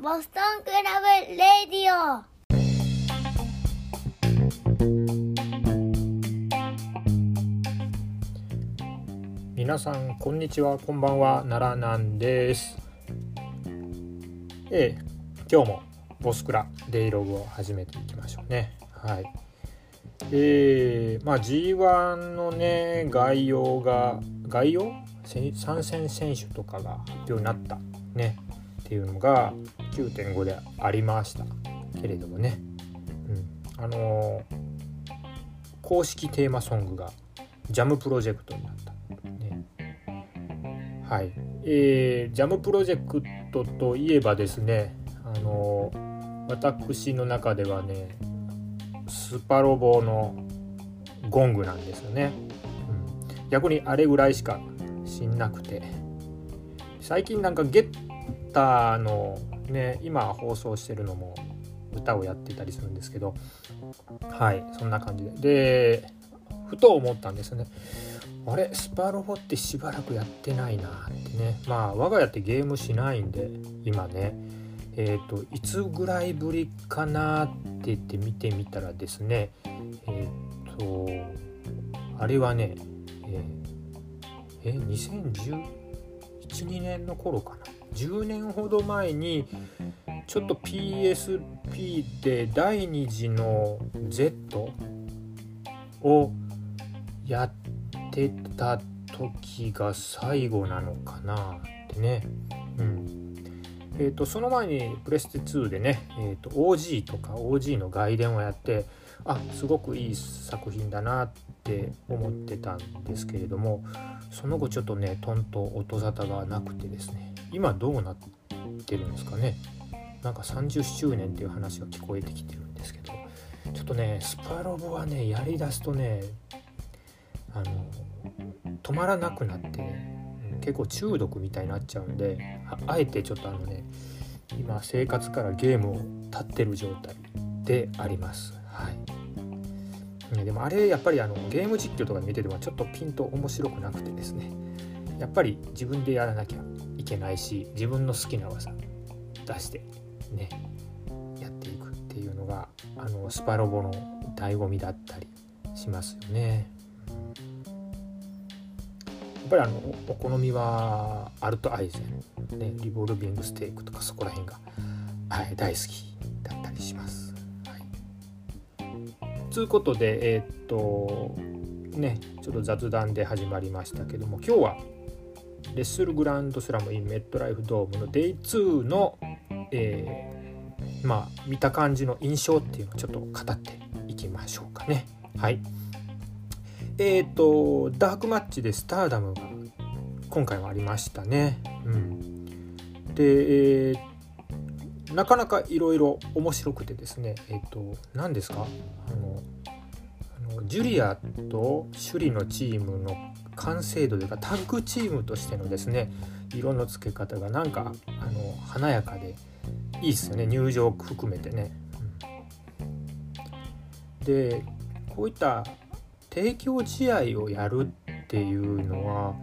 ボストンクラブレディオ。皆さんこんにちは。こんばんは。奈良なんです。ええ今日もボスクラデイログを始めていきましょうね。はい。えー、まあ G1 のね概要が概要？参戦選手とかが発表になったね。っていうのが9.5でありました。けれどもね、うん、あのー、公式テーマソングがジャムプロジェクトになった、ね、はい。えー、ジャムプロジェクトといえばですねあのー、私の中ではねスパロボのゴングなんですよね、うん、逆にあれぐらいしか知んなくて。最近なんかゲッタのね今放送してるのも歌をやってたりするんですけどはいそんな感じで。でふと思ったんですね。あれ？スパロボってしばらくやってないなってね。まあ我が家ってゲームしないんで今ね。えっ、ー、といつぐらいぶりかなって言って見てみたらですねえっ、ー、とあれはねえー、え2011年の頃かな。10年ほど前にちょっと PSP で第2次の Z をやってた時が最後なのかなってね。うんえーと、その前にプレステ2でね、えーと、OG とか OG の外伝をやってあすごくいい作品だなって思ってたんですけれどもその後ちょっとねトンと音沙汰がなくてですね今どうなってるんですかね。なんか30周年っていう話が聞こえてきてるんですけどちょっとねスパロボはねやりだすとねあの止まらなくなって、ね、結構中毒みたいになっちゃうんであえてちょっとあのね今生活からゲームを立ってる状態であります。はい、でもあれやっぱりあのゲーム実況とか見ててもちょっとピンと面白くなくてですね。やっぱり自分でやらなきゃけないし自分の好きな技出してねやっていくっていうのがあのスパロボの醍醐味だったりしますよね。やっぱりあのお好みはアルトアイゼン、ね、リボルビングステークとかそこら辺が、はい、大好きだったりします。はい、ということでえー、っとねちょっと雑談で始まりましたけども今日はレッスルグランドスラムインメットライフドームの Day2 の、えー、まあ見た感じの印象っていうのをちょっと語っていきましょうかね。はい。えっ、ー、とダークマッチでスターダムが今回はありましたね。うん、で、えー、なかなかいろいろ面白くてですねえっ、ー、と何ですか？あのジュリアとシュリのチームの完成度というかタッグチームとしてのですね色の付け方がなんかあの華やかでいいっすよね。入場含めてね。うん、でこういった提供試合をやるっていうのは、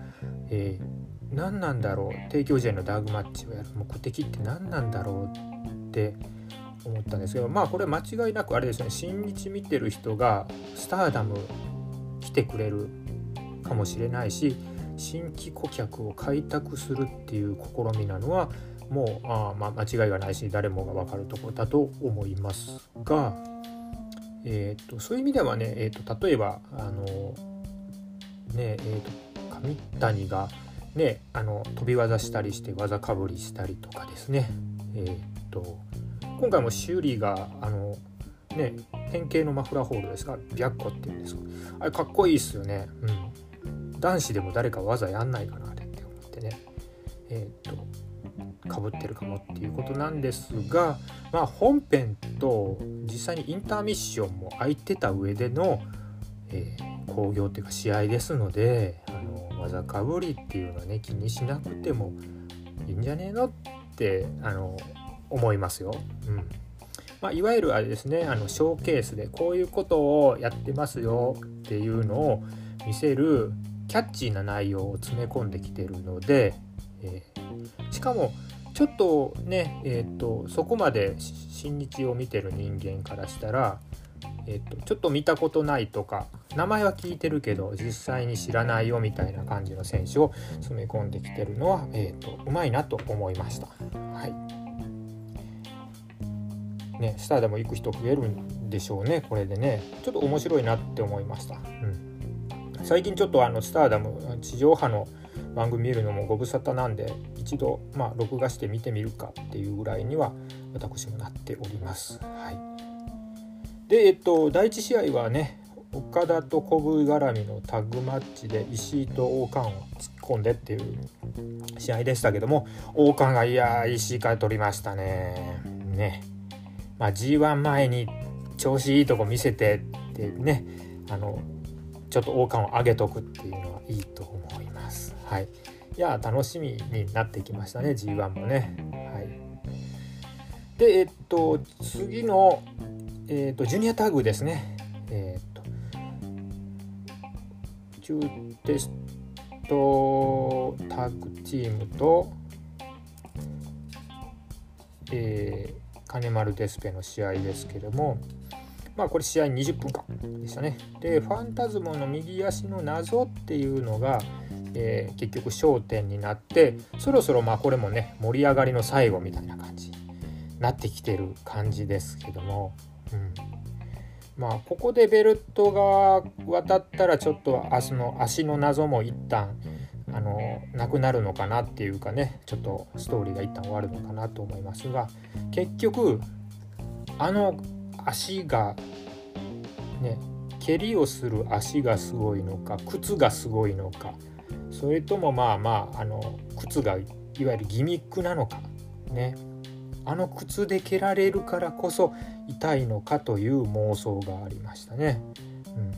えー、何なんだろう。提供試合のダーグマッチをやる。目的って何なんだろうって思ったんですけどまあこれ間違いなくあれですね。新日見てる人がスターダム来てくれるかもしれないし新規顧客を開拓するっていう試みなのはもうあ、まあ、間違いがないし誰もが分かるところだと思いますが、えーと、そういう意味ではね、えーと、例えばあのねえーと、上谷が、ね、あの飛び技したりして技かぶりしたりとかですね、えー、と今回も修理があのね変形のマフラーホールですがビャッコっていうんですか？あれかっこいいっすよね。うん。男子でも誰か技やんないかなって思ってねえっ、とかぶってるかもっていうことなんですがまあ本編と実際にインターミッションも空いてた上での、えー、興行っていうか試合ですのであの技かぶりっていうのはね気にしなくてもいいんじゃねえのってあの思いますよ。うんまあ、いわゆるあれですねあのショーケースでこういうことをやってますよっていうのを見せるキャッチーな内容を詰め込んできてるので、えー、しかもちょっとね、えーと、そこまで新日を見てる人間からしたら、えーと、ちょっと見たことないとか名前は聞いてるけど実際に知らないよみたいな感じの選手を詰め込んできてるのは、えーと、うまいなと思いました。はい。ね、スターでも行く人増えるんでしょうねこれでね。ちょっと面白いなって思いました、うん、最近ちょっとあのスターダム地上波の番組見るのもご無沙汰なんで一度まあ録画して見てみるかっていうぐらいには私もなっております。はい、でえっと第1試合はね岡田と小ブ絡みのタッグマッチで石井と王冠を突っ込んでっていう試合でしたけども王冠がいや石井から取りましたね。ね。まあ、G1 前に調子いいとこ見せてってねあのちょっと王冠を上げとくっていうのはいいと思います。はい、いや楽しみになってきましたね G1 もね。はい、でえっと次の、えっと、ジュニアタッグですね。えっと中テストタッグチームと、えー、金丸デスペの試合ですけれども、まあこれ試合20分間でしたね。でファンタズモの右足の謎っていうのが、えー、結局焦点になってそろそろまあこれもね盛り上がりの最後みたいな感じになってきてる感じですけども、うん、まあここでベルトが渡ったらちょっと明日の足の謎も一旦あのなくなるのかなっていうかねちょっとストーリーが一旦終わるのかなと思いますが結局あの足がね蹴りをする足がすごいのか靴がすごいのかそれともまあまああの靴がいわゆるギミックなのかねあの靴で蹴られるからこそ痛いのかという妄想がありましたね。うん、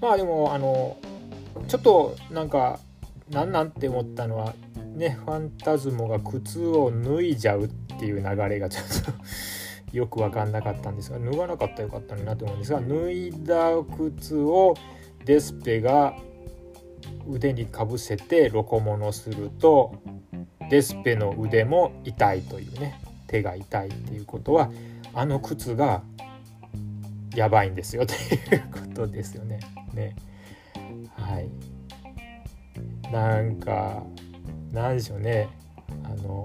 まあでもあのちょっとなんかなんなんて思ったのはねファンタズモが靴を脱いじゃうっていう流れがちょっとよく分かんなかったんですが脱がなかったらよかったのになと思うんですが脱いだ靴をデスペが腕にかぶせてロコモノするとデスペの腕も痛いというね手が痛いっていうことはあの靴がやばいんですよということですよね。ね。はい。なんかなんでしょうね。あの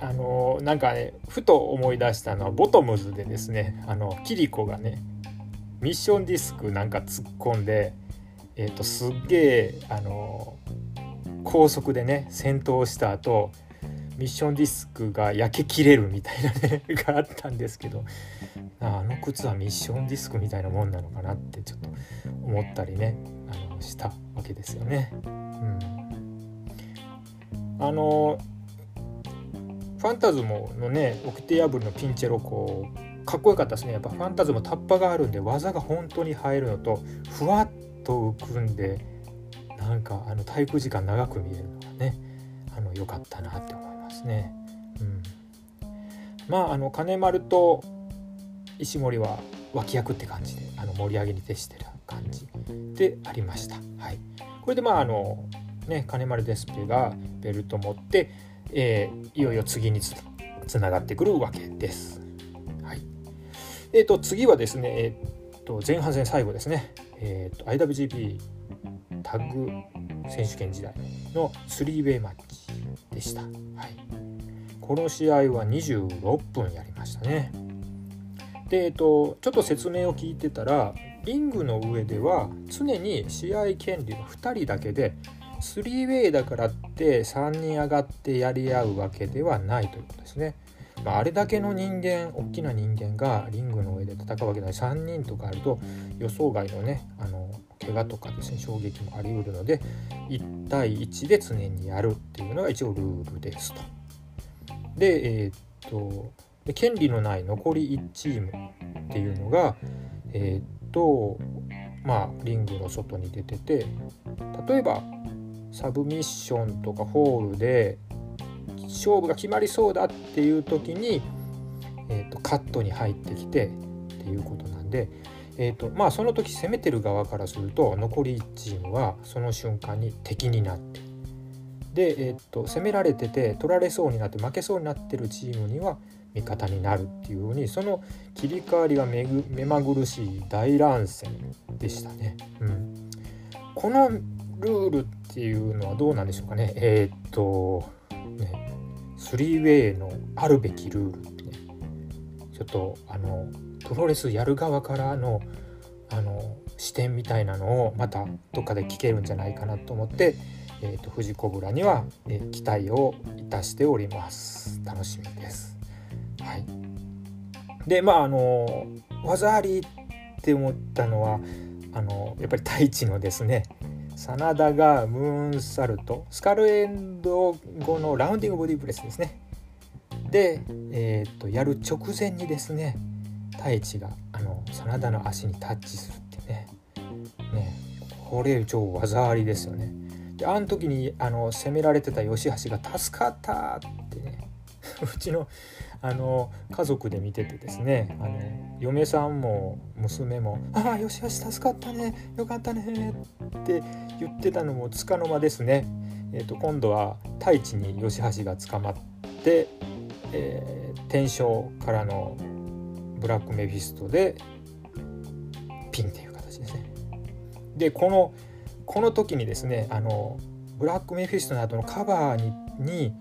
あのなんかねふと思い出したのはボトムズでですねあのキリコがねミッションディスクなんか突っ込んで、えーと、すっげえあの高速でね戦闘した後ミッションディスクが焼けきれるみたいなねがあったんですけどあの靴はミッションディスクみたいなもんなのかなってちょっと思ったりねあのしたわけですよね。うん、あのファンタズモのね掟破りのピンチェロこうかっこよかったですねやっぱファンタズモタッパがあるんで技が本当に入るのとふわっと浮くんでなんかあの滞空時間長く見えるのがねあの良かったなって思いますね。うん、まああの金丸と石森は脇役って感じであの盛り上げに徹してる感じでありました。はい、これでまああのね金丸デスペがベルト持ってえー、いよいよ次につながってくるわけです。はいえー、と次はですね、えー、と前半戦最後ですね、えー、と IWGP タッグ選手権時代の 3way マッチでした。はい、この試合は26分やりましたね。で、えー、とちょっと説明を聞いてたらリングの上では常に試合権利の2人だけで 3way だからって3人上がってやり合うわけではないということですね。まあ、あれだけの人間大きな人間がリングの上で戦うわけない3人とかあると予想外のねあの怪我とかですね衝撃もありうるので1対1で常にやるっていうのが一応ルールですと。でえー、っと権利のない残り1チームっていうのがえー、っとまあリングの外に出てて例えばサブミッションとかホールで勝負が決まりそうだっていう時に、えーと、カットに入ってきてっていうことなんで、えーとまあ、その時攻めてる側からすると残り1チームはその瞬間に敵になってで、えー、っと攻められてて取られそうになって負けそうになってるチームには味方になるっていうふうにその切り替わりが目目まぐるしい大乱戦でしたね。うん、このルールっていうのはどうなんでしょうかね。えー、っとねスリーウェイのあるべきルールってねちょっとあのプロレスやる側からのあの視点みたいなのをまたどっかで聞けるんじゃないかなと思って、えーと、と富士コブラには、えー、期待をいたしております楽しみです。はい、でまああの技ありって思ったのはあのやっぱり太一のですね真田がムーンサルト。スカルエンド後のラウンディングボディプレスですね。で、えーと、やる直前にですね太一があの真田の足にタッチするってね。ねこれ超技ありですよね。であの時にあの攻められてた吉橋が「助かった!」ってね。うちのあの家族で見ててですねあの嫁さんも娘も「ああよしよし助かったねよかったね」って言ってたのもつかの間ですね、えーと、今度はタイチに YOSHI-HASHI が捕まって、えー、天正からのブラックメフィストでピンっていう形ですね。でこのこの時にですねあのブラックメフィストの後のカバーにに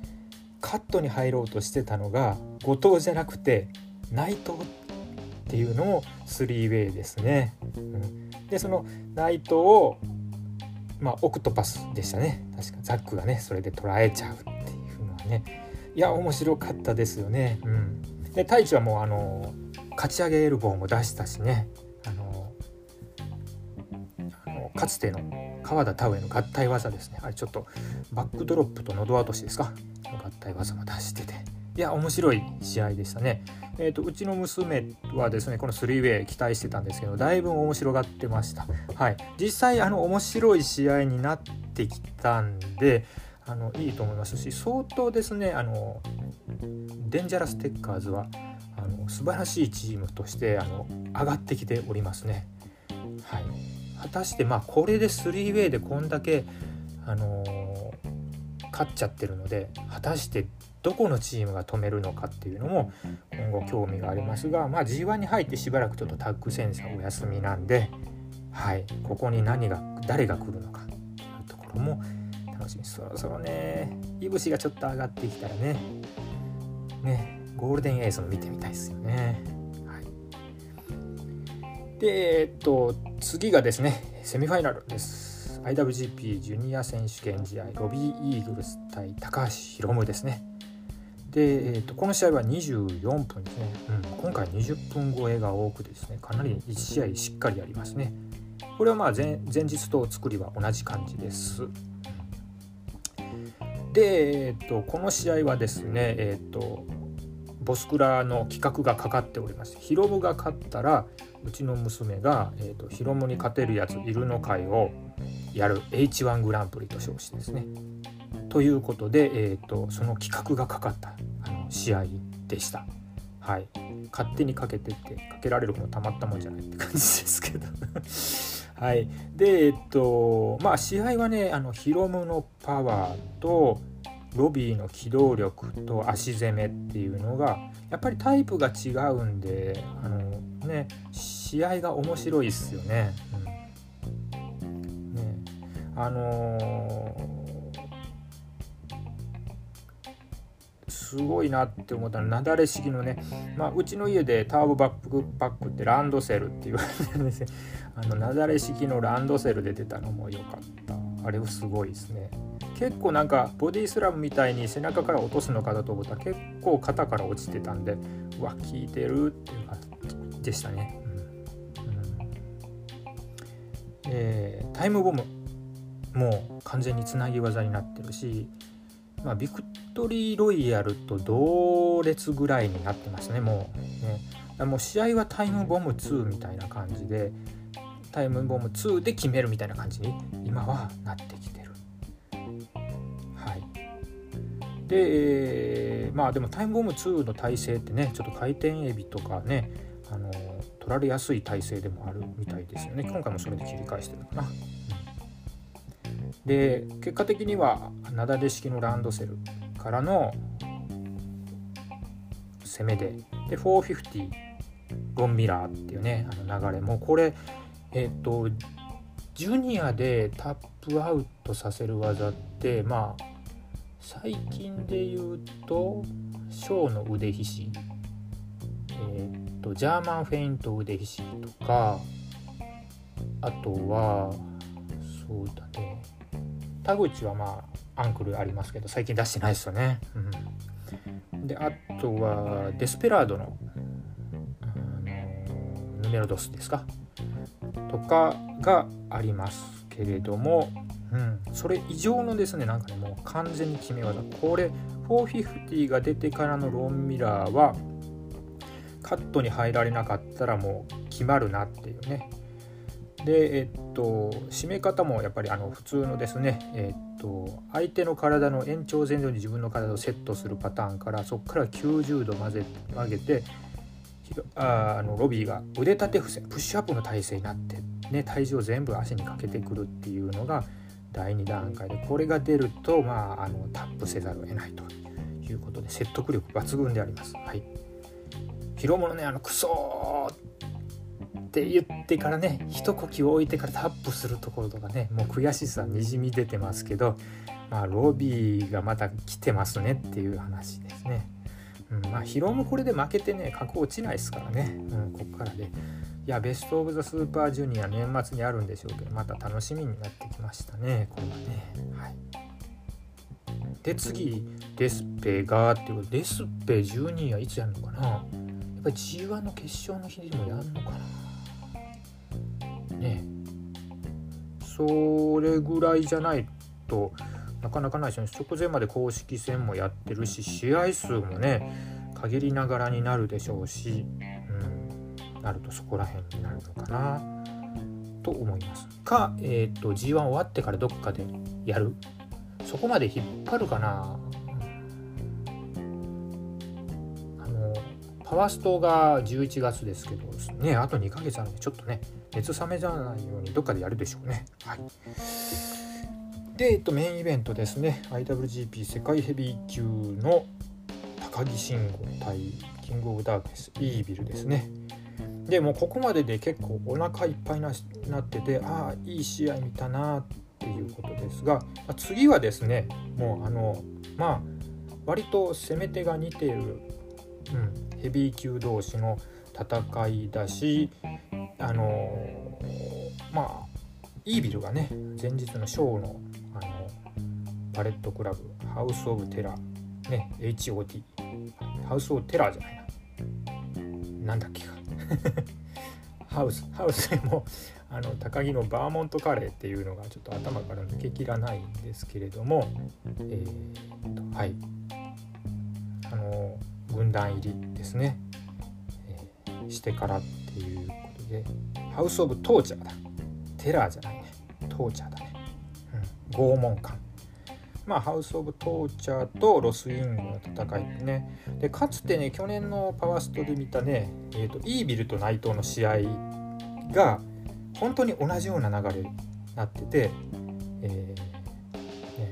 カットに入ろうとしてたのが後藤じゃなくて内藤っていうのもスリーウェイですね。うん、でその内藤をまあオクトパスでしたね。確かザックがねそれで捉えちゃうっていうのはね。いや面白かったですよね。うん、で太一はもうあの勝ち上げエルボーも出したしね。あのあのかつての川田田植の合体技ですね。あれちょっとバックドロップと喉落としですか。合体技も出してて。いや面白い試合でしたね。えーと、うちの娘はですねこの 3way 期待してたんですけどだいぶ面白がってました。はい、実際あの面白い試合になってきたんであのいいと思いますし相当ですねあのデンジャラステッカーズはあの素晴らしいチームとしてあの上がってきておりますね。はい、果たしてまあこれで 3way でこんだけあの勝っちゃってるので果たしてどこのチームが止めるのかっていうのも今後興味がありますが、まあ、G1 に入ってしばらくちょっとタッグ戦争お休みなんで、はい、ここに何が誰が来るのかっていうところも楽しみそろそろねいぶしがちょっと上がってきたらねねゴールデンエースも見てみたいですよね。はい、でえっと次がですねセミファイナルです。IWGP ジュニア選手権試合ロビー・イーグルス対高橋宏夢ですね。で、えーと、この試合は24分ですね、うん、今回20分超えが多くですねかなり1試合しっかりありますね。これはまあ前前日と作りは同じ感じです。で、えーと、この試合はですね、えーとボスクラの企画がかかっております。ヒロムが勝ったらうちの娘が、えーと、ヒロムに勝てるやついるの会をやる H1 グランプリと称してですね。ということで、えーと、その企画がかかったあの試合でした。はい、勝手にかけてってかけられるもたまったもんじゃないって感じですけど はい、でえっとまあ試合はねあのヒロムのパワーとロビーの機動力と足攻めっていうのがやっぱりタイプが違うんであのね試合が面白いっすよね。うん、あのー、すごいなって思ったのはなだれ式のね、まあ、うちの家でターボバックパックってランドセルって言われてるんですよ。あのなだれ式のランドセルで出たのも良かった。あれはすごいですね。結構なんかボディスラムみたいに背中から落とすのかだと思ったら結構肩から落ちてたんでうわ効いてるっていう感じでしたね。うんえー、タイムボムもう完全につなぎ技になってるし、まあ、ビクトリーロイヤルと同列ぐらいになってますねもうね。もう試合はタイムボム2みたいな感じでタイムボム2で決めるみたいな感じに今はなってきてる。で、えー、まあでもタイムボム2の体勢ってねちょっと回転エビとかねあの取られやすい体勢でもあるみたいですよね今回もそれで切り返してるかな。で結果的には雪崩式のランドセルからの攻めでで450ロンミラーっていうねあの流れもこれえっ、とジュニアでタップアウトさせる技ってまあ最近で言うとショーの腕ひしえっ、とジャーマンフェイント腕ひしとかあとはそうだね田口はまあアンクルありますけど最近出してないですよね。うん、であとはデスペラードのヌメロドスですか？とかがありますけれども、うん、それ以上のですねなんかねもう完全に決め技。これ450が出てからのロンミラーはカットに入られなかったらもう決まるなっていうね。でえっと締め方もやっぱりあの普通のですねえっと相手の体の延長線上に自分の体をセットするパターンからそこから90度混ぜ曲げてあのロビーが腕立て伏せプッシュアップの体勢になって、ね、体重を全部足にかけてくるっていうのが第2段階でこれが出ると、まあ、あのタップせざるを得ないということで説得力抜群であります。はい、ヒロモのねあのクソって言ってからね一呼吸置いてからタップするところとかねもう悔しさにじみ出てますけど、まあ、ロビーがまた来てますねっていう話ですね。うん、まあ疲労もこれで負けてね格落ちないですからね、うん、ここからで。いやベスト・オブ・ザ・スーパージュニア年末にあるんでしょうけどまた楽しみになってきましたねこれはね。はい。で次デスペがっていうデスペジュニアいつやるのかな？やっぱり G1 の決勝の日にもやるのかな？ね。それぐらいじゃないとなかなかないですね。直前まで公式戦もやってるし試合数もね限りながらになるでしょうし、うん、なるとそこら辺になるのかなと思います。か、えーと、G1 終わってからどっかでやる。そこまで引っ張るかな。あのパワーストが11月ですけどねあと2ヶ月あるんでちょっとね熱冷めじゃないようにどっかでやるでしょうね。はい。で、えっと、メインイベントですね。IWGP 世界ヘビー級の高木慎吾対キングオブダークネスイービルですね。でもうここまでで結構お腹いっぱいになっててああいい試合見たなっていうことですが次はですねもうあのまあ割と攻め手が似ている、うん、ヘビー級同士の戦いだしあのまあイービルがね前日のショーのあのパレットクラブハウス・オブ・テラーね HOT ハウス・オブ・テラーじゃないな。なんだっけか。ハウスハウスでもあの鷹木のバーモントカレーっていうのがちょっと頭から抜けきらないんですけれどもえー、とはい。あの軍団入りですね、えー、してからっていうことでハウス・オブ・トーチャーだ。テラーじゃないね。トーチャーだね、うん、拷問感。まあ、ハウス・オブ・トーチャーとロス・インゴの戦いってね。でかつてね去年のパワーストで見たね、えーと、イービルと内藤の試合が本当に同じような流れになってて、えーね、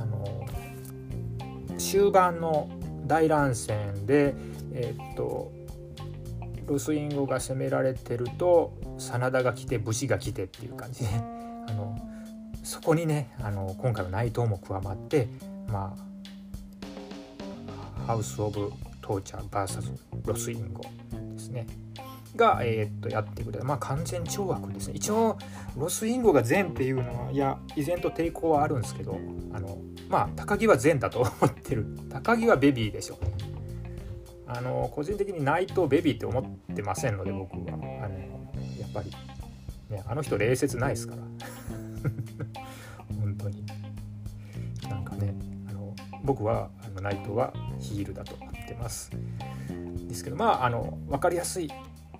あの終盤の大乱戦で、えー、とロスインゴが攻められてると真田が来て武士が来てっていう感じで、あのそこにねあの今回は内藤も加わってまあハウス・オブ・トーチャー VS ロスインゴですね。が、えー、っとやってくれまあ完全懲悪ですね。一応ロスインゴが善っていうのはいや依然と抵抗はあるんですけどあのまあ高木は善だと思ってる。高木はベビーでしょ。うねあの個人的に内藤ベビーって思ってませんので僕は。あのやっぱり。ねあの人礼節ないですから。本当に。なんかねあの僕はあのナイトはヒールだと思ってます。ですけどまああの分かりやすい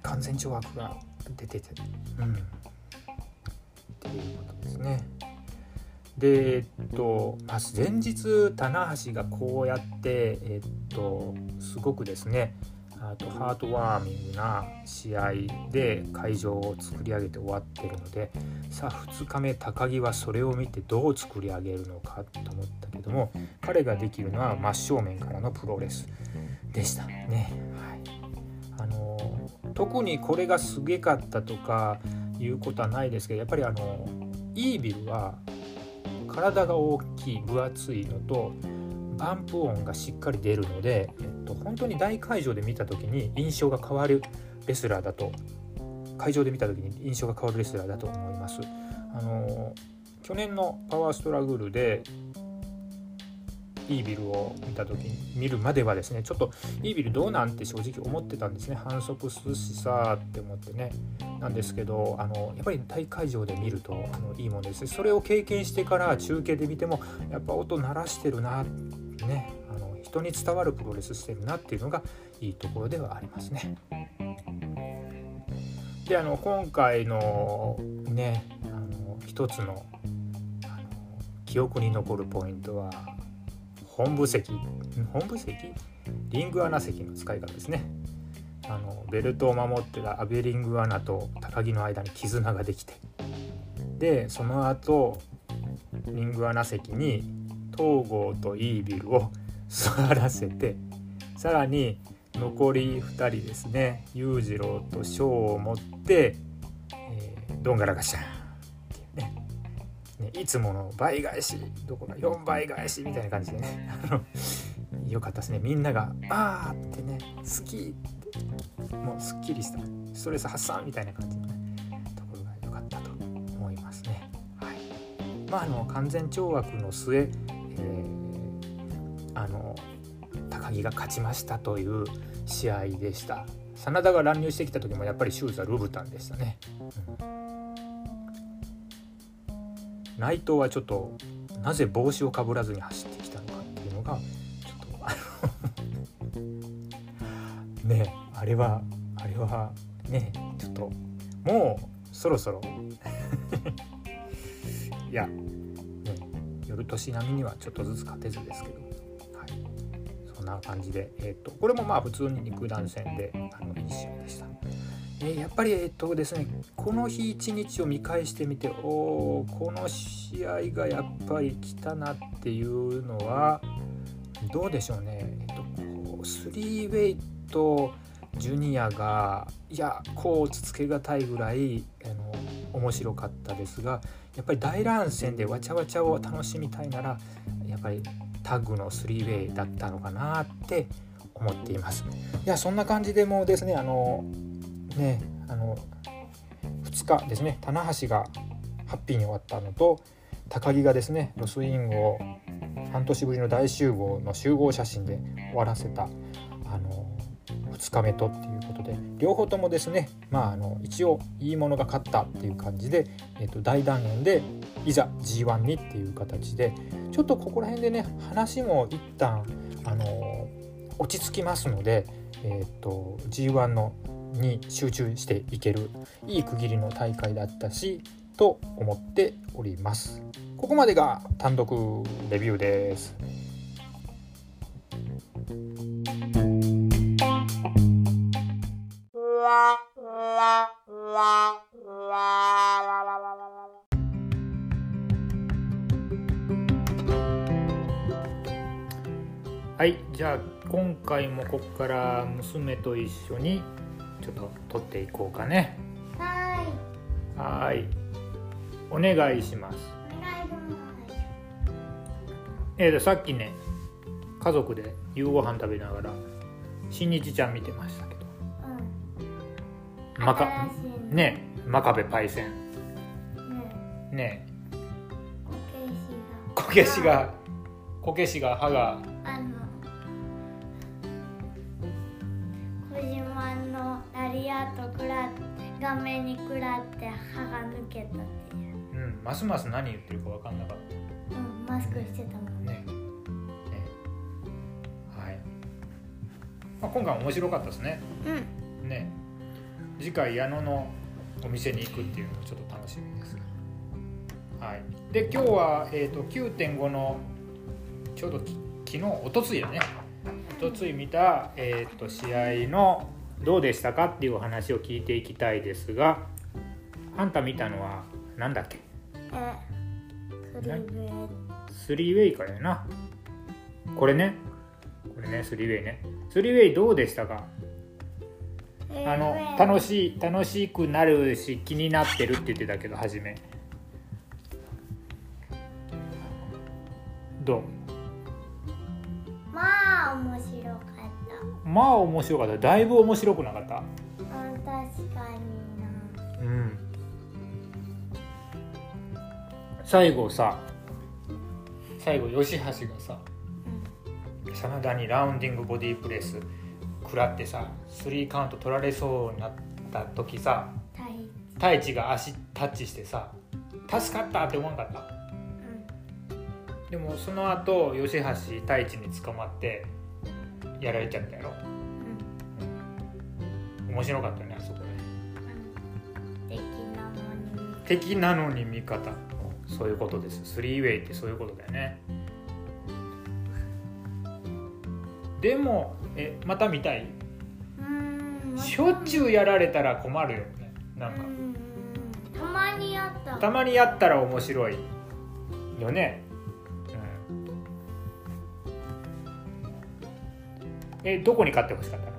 完全懲悪が出てて、うん、っていうことですね。でえっと、まあ、前日棚橋がこうやって、えっと、すごくですねあとハートワーミングな試合で会場を作り上げて終わってるのでさあ2日目高木はそれを見てどう作り上げるのかと思ったけども彼ができるのは真正面からのプロレスでしたね。はい、あの特にこれがすげかったとかいうことはないですけどやっぱりあのイービルは体が大きい分厚いのとバンプ音がしっかり出るので、えっと、本当に大会場で見た時に印象が変わるレスラーだと会場で見た時に印象が変わるレスラーだと思います。あの去年のパワーストラグルでイービルを見た時に見るまではですねちょっとイービルどうなんて正直思ってたんですね。反則するしさって思ってね。なんですけどあのやっぱり大会場で見るとあのいいものです。それを経験してから中継で見てもやっぱ音鳴らしてるなねあの人に伝わるプロレスしてるなっていうのがいいところではありますね。であの今回のねあの一つの記憶に残るポイントは本部席本部席リングアナ席の使い方ですね。あのベルトを守ってたアベリングアナと高木の間に絆ができて。でその後リングアナ席に東郷とイービルを 座らせてさらに残り2人ですね。裕次郎と翔を持って、えー、どんがらがしゃんね、いつもの倍返しどこか4倍返しみたいな感じでねよかったですねみんなが「あー」ってね「好き」ってもうすっきりしたストレス発散みたいな感じのねところが良かったと思いますね。はい、まああの完全懲悪の末、えー、あの高木が勝ちましたという試合でした。真田が乱入してきた時もやっぱりシューズはルブタンでしたね。うん内藤はちょっとなぜ帽子をかぶらずに走ってきたのかっていうのがちょっとあの ねあれはあれはねちょっともうそろそろ いや、ね、夜年並みにはちょっとずつ勝てずですけど、はい、そんな感じで、えーと、とこれもまあ普通に肉弾戦であのいい試合でした。えー、やっぱりえっとですねこの日一日を見返してみておこの試合がやっぱり来たなっていうのはどうでしょうね、えっと、こうスリーウェイトジュニアがいやこうつつけがたいぐらいあの面白かったですがやっぱり大乱戦でわちゃわちゃを楽しみたいならやっぱりタッグのスリーウェイだったのかなって思っています。いやそんな感じでもうですねあのねあの2日ですね棚橋がハッピーに終わったのと高木がですねロスインゴを半年ぶりの大集合の集合写真で終わらせたあの2日目とっていうことで両方ともですねまああの一応いいものが勝ったっていう感じで、えー、と大団円でいざ G1 にっていう形でちょっとここら辺でね話も一旦あの落ち着きますので、えーと G1 のに集中していけるいい区切りの大会だったしと思っております。ここまでが単独レビューです。はいじゃあ今回もここから娘と一緒にちょっと撮っていこうかね。はい。はい。お願いします。お願いします。えー、さっきね家族で夕ご飯食べながら新日ちゃん見てましたけど、うん、マカね真壁パイセン。ね。ね。こけしが。こけしがこけしが歯があののラリアート食らって画面に食らって歯が抜けたっていう。うんますます何言ってるか分かんなかっうんマスクしてたもんたねねはい、まあ、今回面白かったですね。うん。ね。次回矢野のお店に行くっていうのもちょっと楽しみです。はい。で今日は、えーと、9.5のちょうどき昨日おとついやね。一つい見た、えー、と試合のどうでしたかっていうお話を聞いていきたいですがあんた見たのはなんだっけ？えクリブレスリーウェイからやな。これね。これねスリーウェイね。スリーウェイどうでしたか？あの楽しい楽しくなるし気になってるって言ってたけど初め。どう？まあ面白かったまあ面白かった。だいぶ面白くなかった。うん。確かになうん。最後さ最後吉橋がさ真田にラウンディングボディープレス食らってさスリーカウント取られそうになった時さ大太一が足タッチしてさ助かったって思わなかった？うん。でもその後吉橋太一に捕まってやられちゃったやろ。うん。面白かったよねあそこね。うん敵なのに味方。そういうことです。スリーウェイってそういうことだよね。でもえまた見たい？うんしょっちゅうやられたら困るよね。なんか。うんたまにやった。たまにやったら面白いよね、えどこに勝ってほしかったの？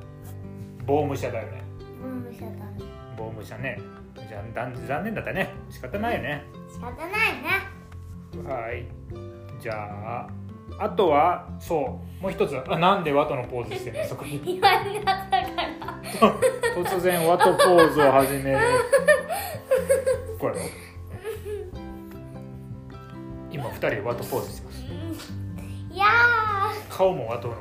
棒武者だよね。うんしちゃったね。棒武者ね。じゃあだん残念だったね。仕方ないよね。仕方ないね。はい。じゃああとはそう。もう一つ。あなんでワトのポーズしてんの？そこ。に言われなかったから。突然ワトポーズを始める。これ今二人でワトポーズしてます。いや顔もワトの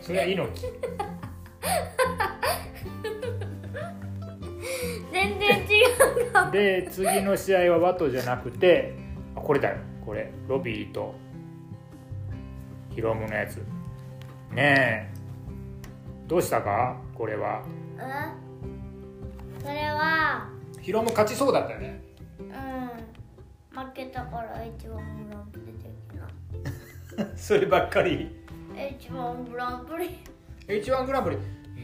それはいいのきー全然違うで次の試合はワトじゃなくてあこれだよ。これ。ロビーとヒロムのやつ。ねえ。どうしたか？これは。うんそれは。ヒロム勝ちそうだったよね。うん。負けたから一番グランプリ的なそればっかり一番グランプリ H1 グランプリ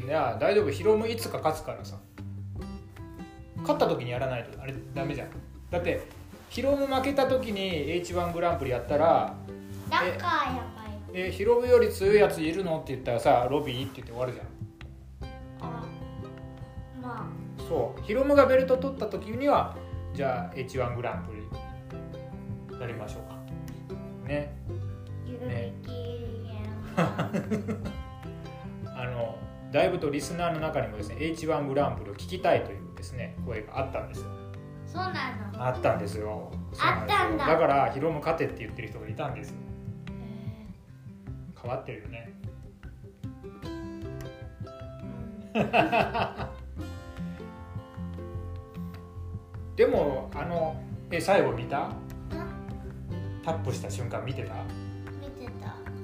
いや大丈夫。ヒロムいつか勝つからさ。勝った時にやらないと。あれダメじゃん。だってヒロム負けた時に H1 グランプリやったらだからやばい。よ「えヒロムより強いやついるの?」って言ったらさ「ロビー?」って言って終わるじゃん。あまそう。ヒロムがベルト取った時にはじゃあ H1 グランプリやりましょうか。ねあの だいぶとリスナーの中にもですね H1 グランプリを聞きたいというですね声があったんですよ。そうなの。あったんですよ。あったんだ。だからヒロム勝てって言ってる人がいたんです変わってるよね。ー でもあのえ最後見た？うん。タップした瞬間見てた？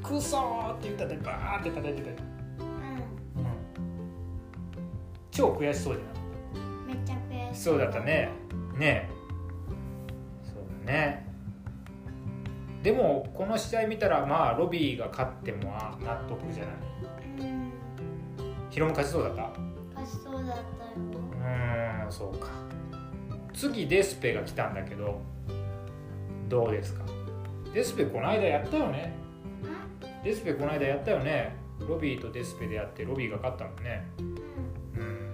たクソーって言ったでバーって叩いてた。よ、ううん、超悔しそうじゃんめっちゃ悔しそうだったね。ね。えそうだね。でもこの試合見たらまあロビーが勝ってもまあ納得じゃない。うん。ヒロム勝ちそうだった？勝ちそうだったよ。うーんそうか。次デスペが来たんだけどどうですか？デスペこの間やったよねデスペこの間やったよね。ロビーとデスペでやってロビーが勝ったもんね。うん。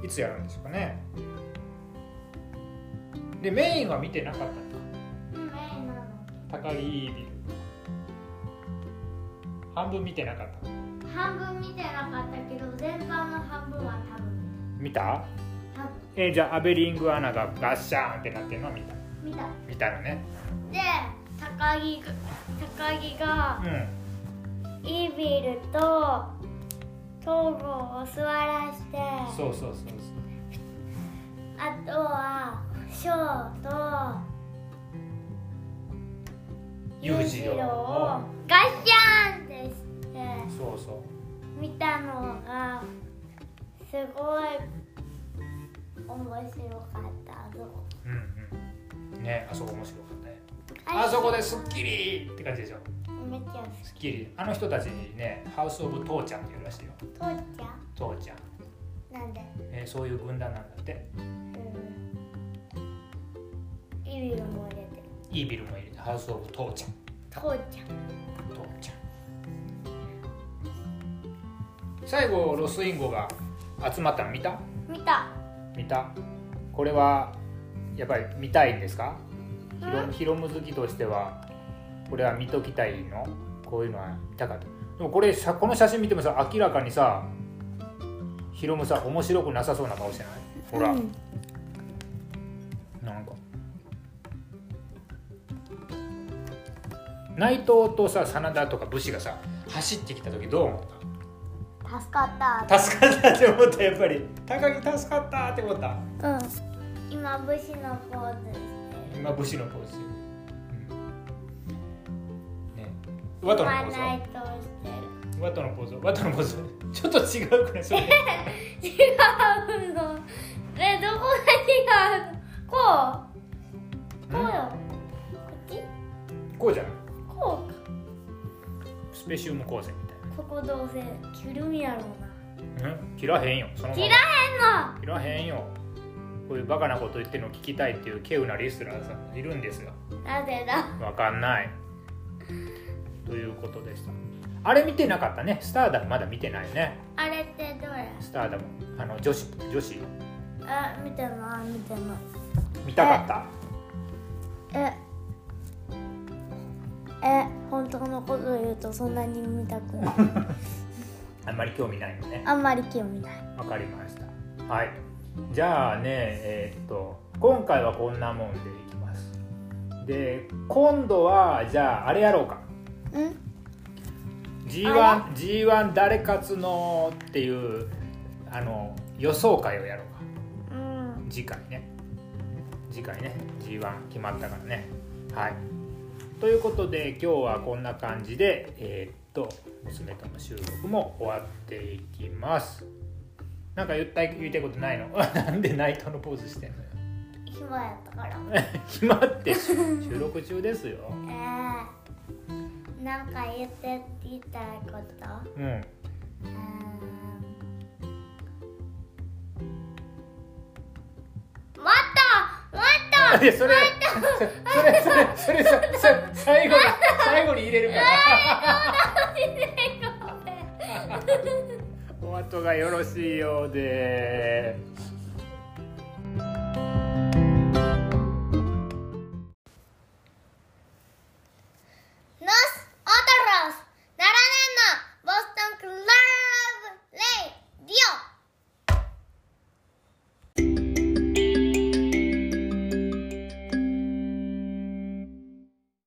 うんいつやるんですかね。でメインは見てなかったのか。うんメインなの。高木ビル。半分見てなかった半分見てなかったけど前半の半分は多分見た。えーじゃあアベリングアナがガッシャーンってなってるのは見た。見た。見たのね。で高木が高木がうん。イービルと東郷を座らしてそうそうそうそう。あとはショーと裕次郎を。をガッシャーンってしてそうそう。見たのがすごい面白かったあそこうんうん。ねあそこ面白かったねあそこですっきりって感じでしょ？めっちゃすっきり。あの人たちにねハウス・オブ・父ちゃんっていうらしいよ。父ちゃ父ちゃん、んなんで？えーそういう軍団なんだって。うん。イビルも入れて。るイービルも入れて。ハウス・オブ・父ちゃん。父ちゃん。父ちゃん。最後ロスインゴが集まったの見た？見た。見た。これはやっぱり見たいんですか？ヒロうんヒロム好きとしてはこれは見ときたいの？こういうのは見たかった。でもこれさこの写真見てもさ明らかにさヒロムさ面白くなさそうな顔してない？ほら、うん。なんか。内藤とさ真田とか武士がさ走ってきた時どう思っ助かった。助かったって思ったやっぱり。高木助かったって思った？うん。今武士のポーズしてる今武士のポーズ、うん。ね。ワトのポーズワトのポーズ。はワトのポーズ。はちょっと違うくらい？それ。違うの。えどこが違うの？こう。こうよ。こっち？こうじゃないこうか。スペシウム光線みたいここどうせ切るんやろうなな、うん、切らへんよ。そのまま。切らへんの。切らへんよこういうバカなこと言ってるの聞きたいっていう稀有なリスナーさんいるんですよ。なぜだ？わかんない。ということでした。あれ見てなかったね。スターダムまだ見てないね。あれってどれ？スターダム。あの女子。女子あ見てない見てない。見たかった？ええ本当のこと言うとそんなに見たくない。あんまり興味ないのね。あんまり興味ない。わかりました。はいじゃあねえーっと今回はこんなもんでいきます。で今度はじゃああれやろうか。うん。G1, G1 誰勝つのっていうあの予想会をやろうか。うん。次回ね。次回ね。G1 決まったからね。はい。ということで今日はこんな感じでえーっと娘との収録も終わっていきますなんか言ったい言いたいことないの？なんでナイトのポーズしてんのよ。暇やったから。決まって収録中ですよ。えー、なんか言って言いたいこと？うん。うーんもっともっと いやそれそれそれそれそれそれ最後に最後に入れるからお後がよろしいようで。